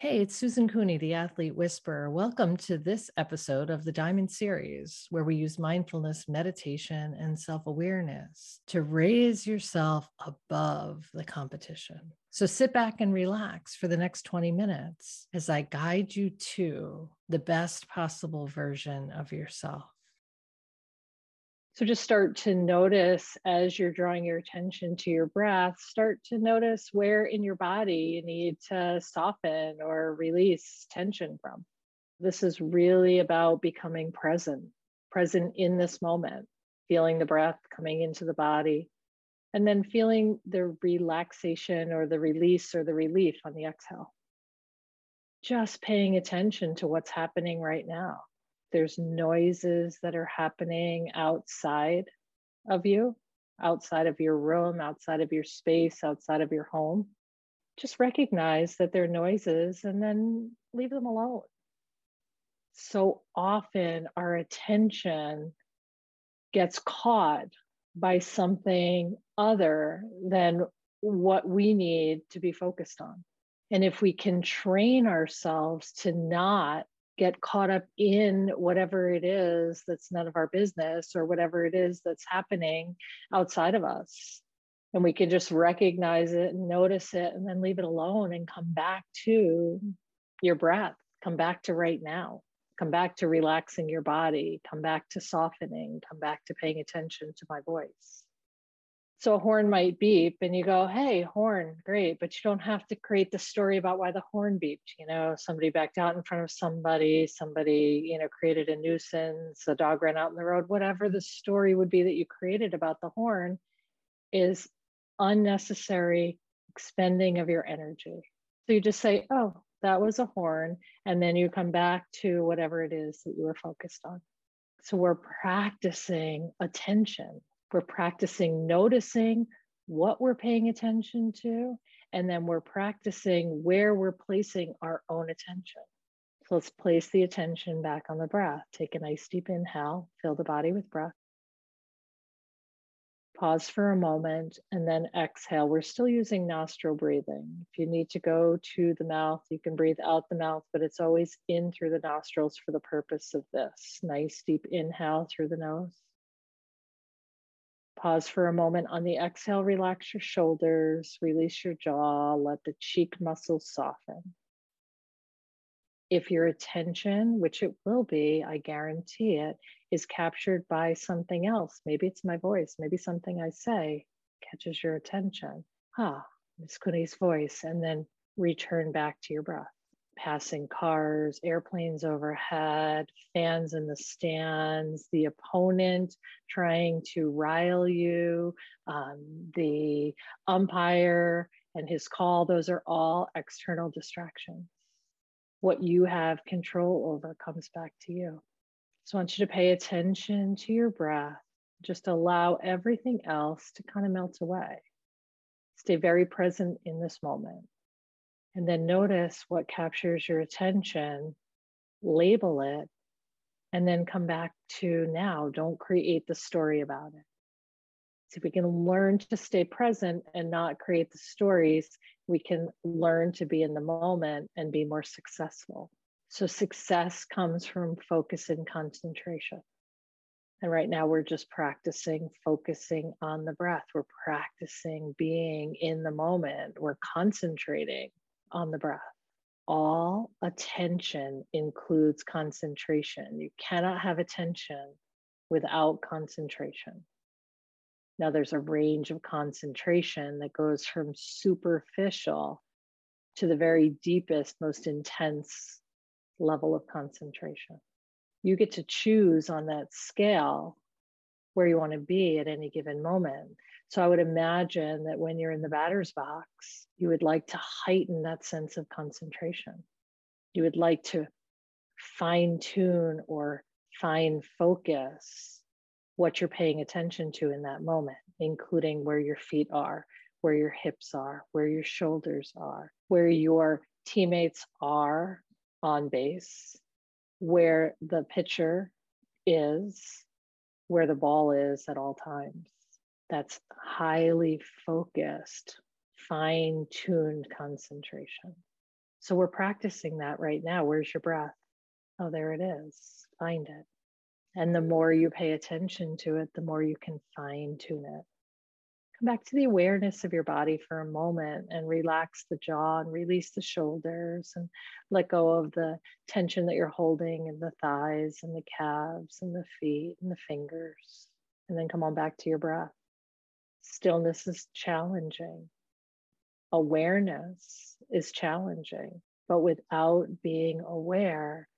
Hey, it's Susan Cooney, the Athlete Whisperer. Welcome to this episode of the Diamond Series, where we use mindfulness, meditation, and self awareness to raise yourself above the competition. So sit back and relax for the next 20 minutes as I guide you to the best possible version of yourself. So just start to notice as you're drawing your attention to your breath, start to notice where in your body you need to soften or release tension from. This is really about becoming present, present in this moment, feeling the breath coming into the body, and then feeling the relaxation or the release or the relief on the exhale. Just paying attention to what's happening right now there's noises that are happening outside of you, outside of your room, outside of your space, outside of your home, just recognize that they're noises and then leave them alone. So often our attention gets caught by something other than what we need to be focused on. And if we can train ourselves to not get caught up in whatever it is that's none of our business or whatever it is that's happening outside of us. And we can just recognize it and notice it and then leave it alone and come back to your breath, come back to right now, come back to relaxing your body, come back to softening, come back to paying attention to my voice. So a horn might beep and you go, hey, horn, great. But you don't have to create the story about why the horn beeped. You know, somebody backed out in front of somebody, somebody, you know, created a nuisance, a dog ran out in the road, whatever the story would be that you created about the horn is unnecessary expending of your energy. So you just say, oh, that was a horn. And then you come back to whatever it is that you were focused on. So we're practicing attention we're practicing noticing what we're paying attention to, and then we're practicing where we're placing our own attention. So let's place the attention back on the breath. Take a nice deep inhale, fill the body with breath. Pause for a moment and then exhale. We're still using nostril breathing. If you need to go to the mouth, you can breathe out the mouth, but it's always in through the nostrils for the purpose of this. Nice deep inhale through the nose. Pause for a moment on the exhale, relax your shoulders, release your jaw, let the cheek muscles soften. If your attention, which it will be, I guarantee it, is captured by something else, maybe it's my voice, maybe something I say catches your attention. Ah, Miss Cooney's voice, and then return back to your breath passing cars, airplanes overhead, fans in the stands, the opponent trying to rile you, um, the umpire and his call, those are all external distractions. What you have control over comes back to you. So I want you to pay attention to your breath. Just allow everything else to kind of melt away. Stay very present in this moment. And then notice what captures your attention, label it, and then come back to now. Don't create the story about it. So, if we can learn to stay present and not create the stories, we can learn to be in the moment and be more successful. So, success comes from focus and concentration. And right now, we're just practicing focusing on the breath. We're practicing being in the moment. We're concentrating on the breath. All attention includes concentration. You cannot have attention without concentration. Now, there's a range of concentration that goes from superficial to the very deepest, most intense level of concentration. You get to choose on that scale where you want to be at any given moment. So I would imagine that when you're in the batter's box, you would like to heighten that sense of concentration. You would like to fine tune or fine focus what you're paying attention to in that moment, including where your feet are, where your hips are, where your shoulders are, where your teammates are on base, where the pitcher is, where the ball is at all times that's highly focused, fine tuned concentration. So we're practicing that right now. Where's your breath? Oh, there it is. Find it. And the more you pay attention to it, the more you can fine tune it. Come back to the awareness of your body for a moment and relax the jaw and release the shoulders and let go of the tension that you're holding in the thighs and the calves and the feet and the fingers. And then come on back to your breath. Stillness is challenging. Awareness is challenging. But without being aware,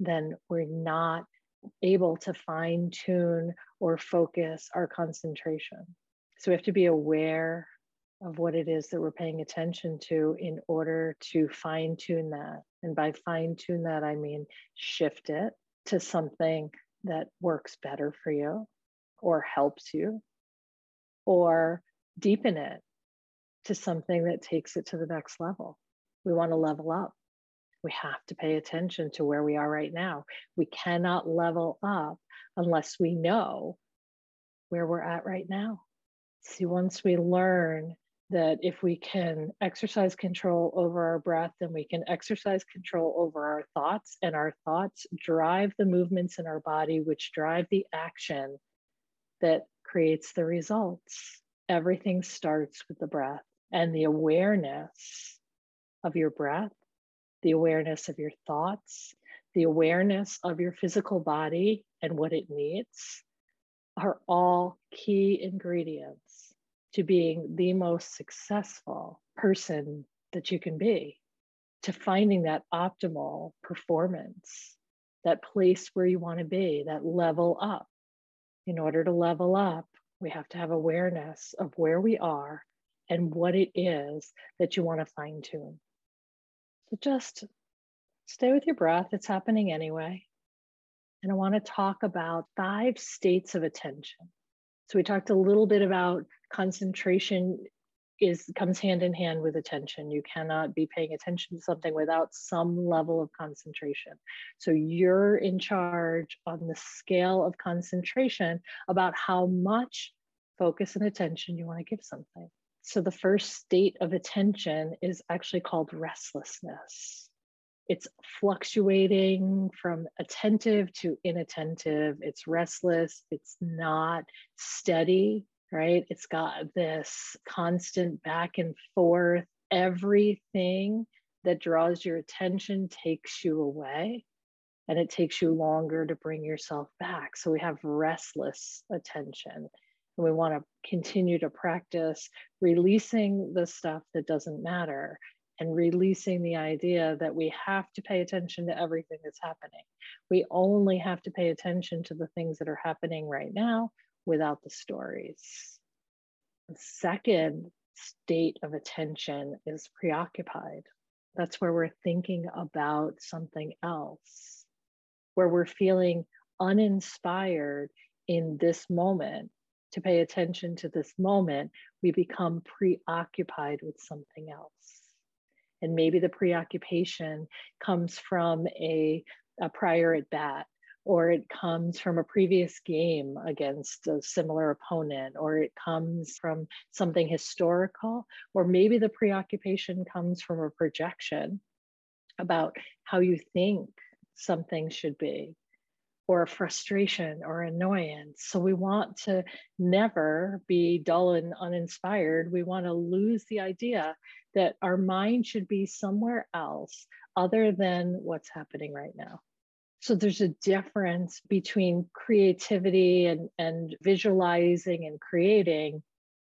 then we're not able to fine tune or focus our concentration. So we have to be aware of what it is that we're paying attention to in order to fine tune that. And by fine tune that, I mean shift it to something that works better for you or helps you, or deepen it to something that takes it to the next level. We want to level up. We have to pay attention to where we are right now. We cannot level up unless we know where we're at right now. See, once we learn that if we can exercise control over our breath, then we can exercise control over our thoughts, and our thoughts drive the movements in our body, which drive the action that creates the results. Everything starts with the breath and the awareness of your breath, the awareness of your thoughts, the awareness of your physical body and what it needs are all key ingredients to being the most successful person that you can be, to finding that optimal performance, that place where you want to be, that level up. In order to level up, we have to have awareness of where we are and what it is that you want to fine tune. So just stay with your breath, it's happening anyway. And I want to talk about five states of attention. So we talked a little bit about concentration is comes hand in hand with attention. You cannot be paying attention to something without some level of concentration. So you're in charge on the scale of concentration about how much focus and attention you want to give something. So the first state of attention is actually called restlessness it's fluctuating from attentive to inattentive. It's restless. It's not steady, right? It's got this constant back and forth. Everything that draws your attention takes you away and it takes you longer to bring yourself back. So we have restless attention. And we want to continue to practice releasing the stuff that doesn't matter and releasing the idea that we have to pay attention to everything that's happening. We only have to pay attention to the things that are happening right now without the stories. The second state of attention is preoccupied. That's where we're thinking about something else, where we're feeling uninspired in this moment to pay attention to this moment. We become preoccupied with something else and maybe the preoccupation comes from a, a prior at bat or it comes from a previous game against a similar opponent, or it comes from something historical, or maybe the preoccupation comes from a projection about how you think something should be, or a frustration or annoyance. So we want to never be dull and uninspired. We want to lose the idea that our mind should be somewhere else other than what's happening right now. So there's a difference between creativity and, and visualizing and creating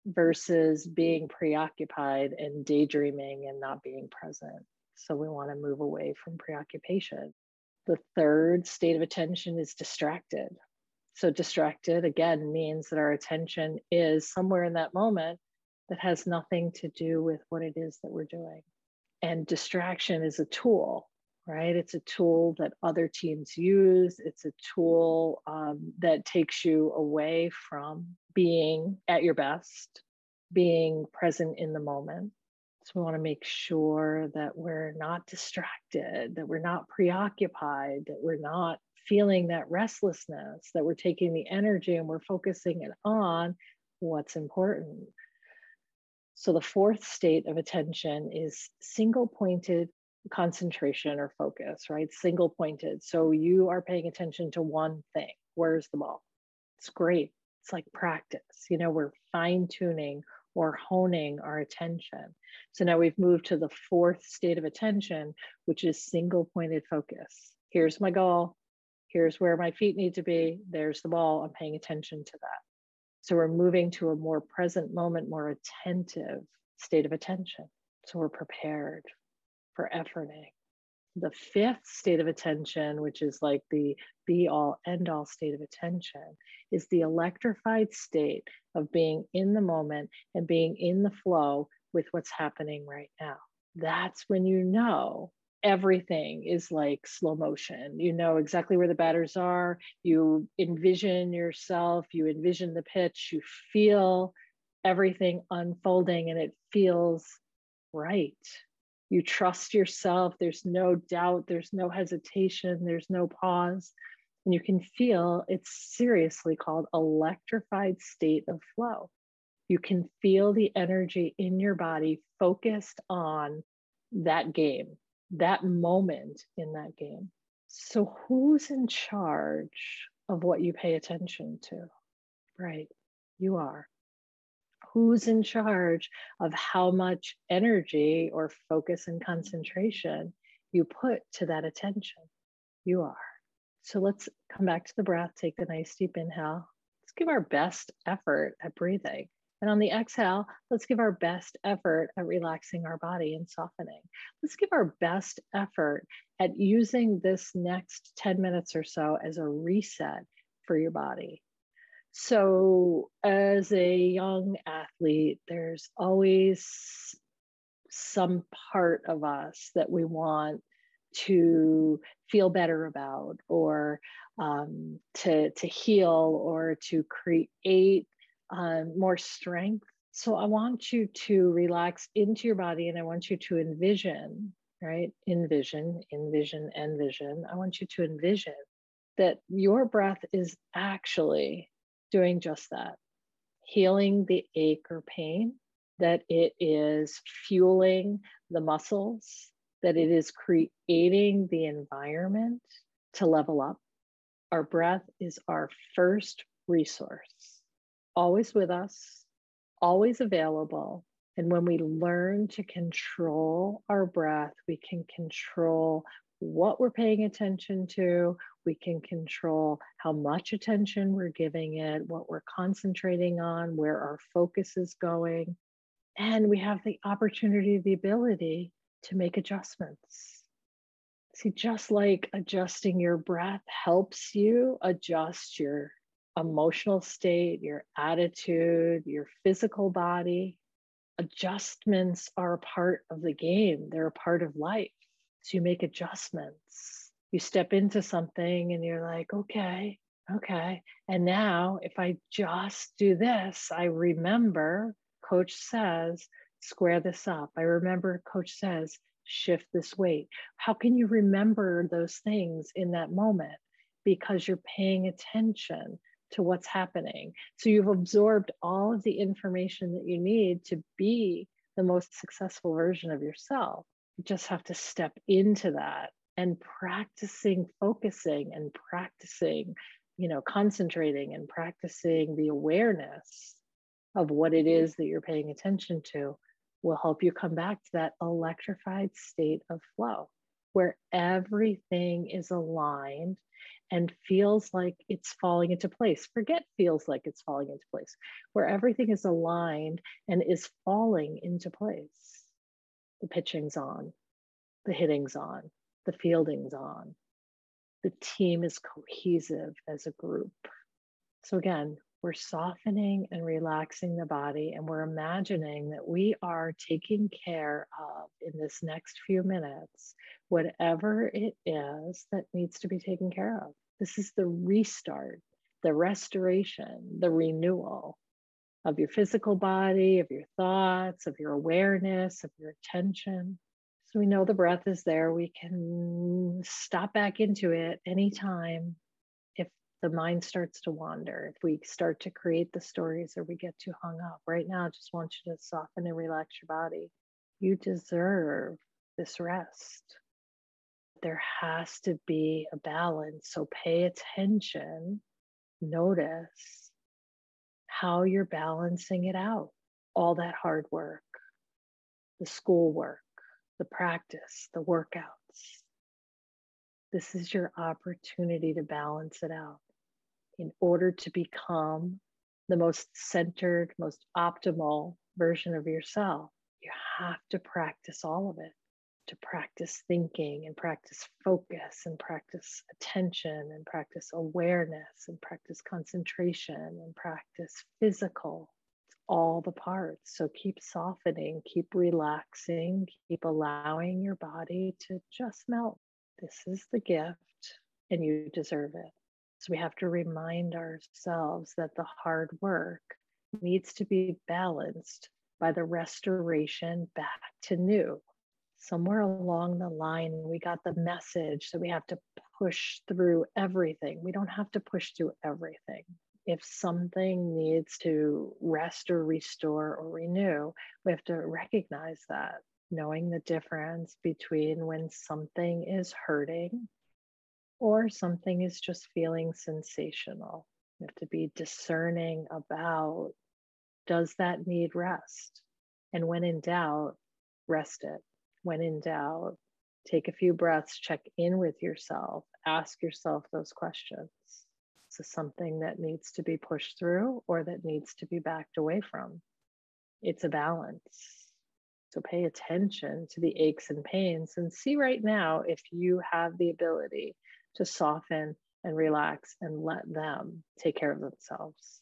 versus being preoccupied and daydreaming and not being present. So we want to move away from preoccupation. The third state of attention is distracted. So, distracted again means that our attention is somewhere in that moment that has nothing to do with what it is that we're doing. And distraction is a tool, right? It's a tool that other teams use. It's a tool um, that takes you away from being at your best, being present in the moment. So we want to make sure that we're not distracted, that we're not preoccupied, that we're not feeling that restlessness, that we're taking the energy and we're focusing it on what's important. So the fourth state of attention is single pointed concentration or focus, right? Single pointed. So you are paying attention to one thing. Where's the ball? It's great. It's like practice. You know, we're fine tuning or honing our attention. So now we've moved to the fourth state of attention, which is single pointed focus. Here's my goal. Here's where my feet need to be. There's the ball. I'm paying attention to that. So we're moving to a more present moment, more attentive state of attention. So we're prepared for efforting. The fifth state of attention, which is like the be all end all state of attention, is the electrified state of being in the moment and being in the flow with what's happening right now. That's when you know everything is like slow motion. You know exactly where the batters are. You envision yourself, you envision the pitch, you feel everything unfolding, and it feels right. You trust yourself. There's no doubt, there's no hesitation, there's no pause. And you can feel it's seriously called electrified state of flow. You can feel the energy in your body focused on that game, that moment in that game. So, who's in charge of what you pay attention to? Right, you are. Who's in charge of how much energy or focus and concentration you put to that attention? You are. So, let's come back to the breath. Take the nice deep inhale. Let's give our best effort at breathing. And on the exhale, let's give our best effort at relaxing our body and softening. Let's give our best effort at using this next 10 minutes or so as a reset for your body. So, as a young athlete, there's always some part of us that we want to feel better about or um, to, to heal or to create um, more strength. So I want you to relax into your body and I want you to envision, right? Envision, envision, envision. I want you to envision that your breath is actually doing just that healing the ache or pain, that it is fueling the muscles, that it is creating the environment to level up. Our breath is our first resource always with us, always available. And when we learn to control our breath, we can control what we're paying attention to. We can control how much attention we're giving it, what we're concentrating on, where our focus is going. And we have the opportunity, the ability to make adjustments. See, just like adjusting your breath helps you adjust your emotional state, your attitude, your physical body. Adjustments are a part of the game, they're a part of life. So you make adjustments. You step into something and you're like, okay, okay. And now, if I just do this, I remember coach says, square this up. I remember coach says, shift this weight. How can you remember those things in that moment? Because you're paying attention to what's happening. So you've absorbed all of the information that you need to be the most successful version of yourself. You just have to step into that and practicing focusing and practicing, you know, concentrating and practicing the awareness of what it is that you're paying attention to will help you come back to that electrified state of flow where everything is aligned and feels like it's falling into place. Forget feels like it's falling into place, where everything is aligned and is falling into place. The pitching's on, the hitting's on, the fielding's on. The team is cohesive as a group. So, again, we're softening and relaxing the body, and we're imagining that we are taking care of in this next few minutes whatever it is that needs to be taken care of. This is the restart, the restoration, the renewal of your physical body, of your thoughts, of your awareness, of your attention. So we know the breath is there. We can stop back into it anytime if the mind starts to wander, if we start to create the stories or we get too hung up. Right now, I just want you to soften and relax your body. You deserve this rest. There has to be a balance. So pay attention, notice how you're balancing it out. All that hard work, the schoolwork, the practice, the workouts. This is your opportunity to balance it out in order to become the most centered, most optimal version of yourself. You have to practice all of it to practice thinking and practice focus and practice attention and practice awareness and practice concentration and practice physical. All the parts. So keep softening, keep relaxing, keep allowing your body to just melt. This is the gift and you deserve it. So we have to remind ourselves that the hard work needs to be balanced by the restoration back to new somewhere along the line, we got the message that we have to push through everything. We don't have to push through everything. If something needs to rest or restore or renew, we have to recognize that, knowing the difference between when something is hurting or something is just feeling sensational. We have to be discerning about does that need rest? And when in doubt, rest it when in doubt, take a few breaths, check in with yourself, ask yourself those questions. Something that needs to be pushed through or that needs to be backed away from? It's a balance. So pay attention to the aches and pains and see right now if you have the ability to soften and relax and let them take care of themselves.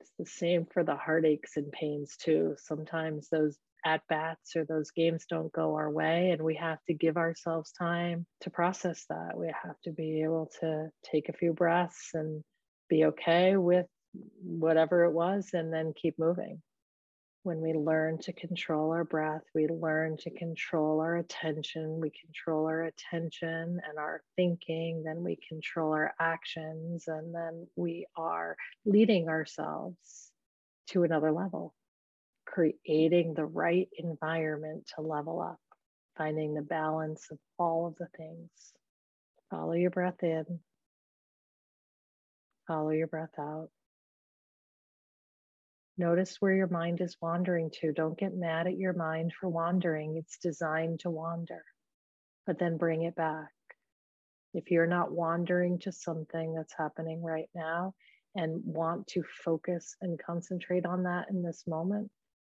It's the same for the heartaches and pains too. Sometimes those at bats or those games don't go our way and we have to give ourselves time to process that. We have to be able to take a few breaths and be okay with whatever it was and then keep moving. When we learn to control our breath we learn to control our attention we control our attention and our thinking then we control our actions and then we are leading ourselves to another level creating the right environment to level up, finding the balance of all of the things. Follow your breath in, follow your breath out. Notice where your mind is wandering to. Don't get mad at your mind for wandering. It's designed to wander, but then bring it back. If you're not wandering to something that's happening right now and want to focus and concentrate on that in this moment,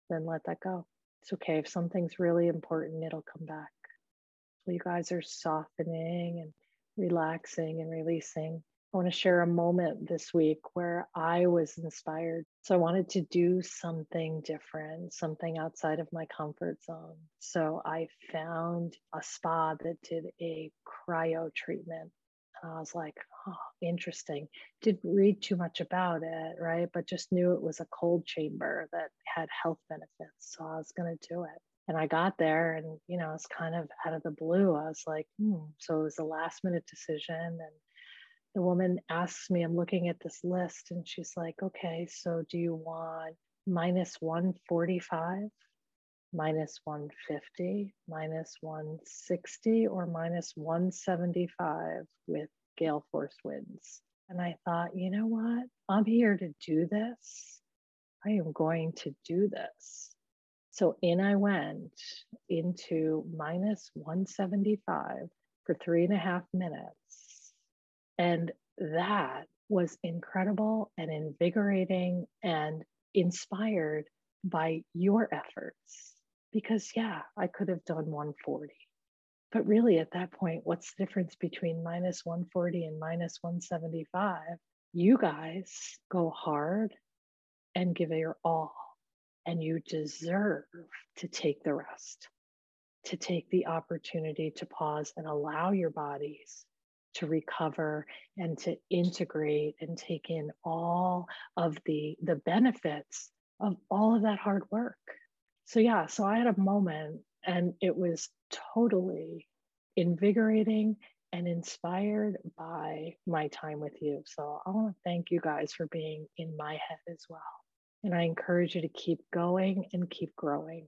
then let that go. It's okay. If something's really important, it'll come back. So you guys are softening and relaxing and releasing. I want to share a moment this week where I was inspired. So I wanted to do something different, something outside of my comfort zone. So I found a spa that did a cryo treatment I was like, oh, interesting. Didn't read too much about it, right? But just knew it was a cold chamber that had health benefits. So I was going to do it. And I got there and, you know, it's kind of out of the blue. I was like, hmm. So it was a last minute decision. And the woman asks me, I'm looking at this list and she's like, okay, so do you want minus 145? Minus 150, minus 160, or minus 175 with gale force winds. And I thought, you know what? I'm here to do this. I am going to do this. So in I went into minus 175 for three and a half minutes. And that was incredible and invigorating and inspired by your efforts because yeah, I could have done 140. But really, at that point, what's the difference between minus 140 and minus 175? You guys go hard and give it your all, and you deserve to take the rest, to take the opportunity to pause and allow your bodies to recover and to integrate and take in all of the the benefits of all of that hard work so yeah so i had a moment and it was totally invigorating and inspired by my time with you. So i want to thank you guys for being in my head as well. And i encourage you to keep going and keep growing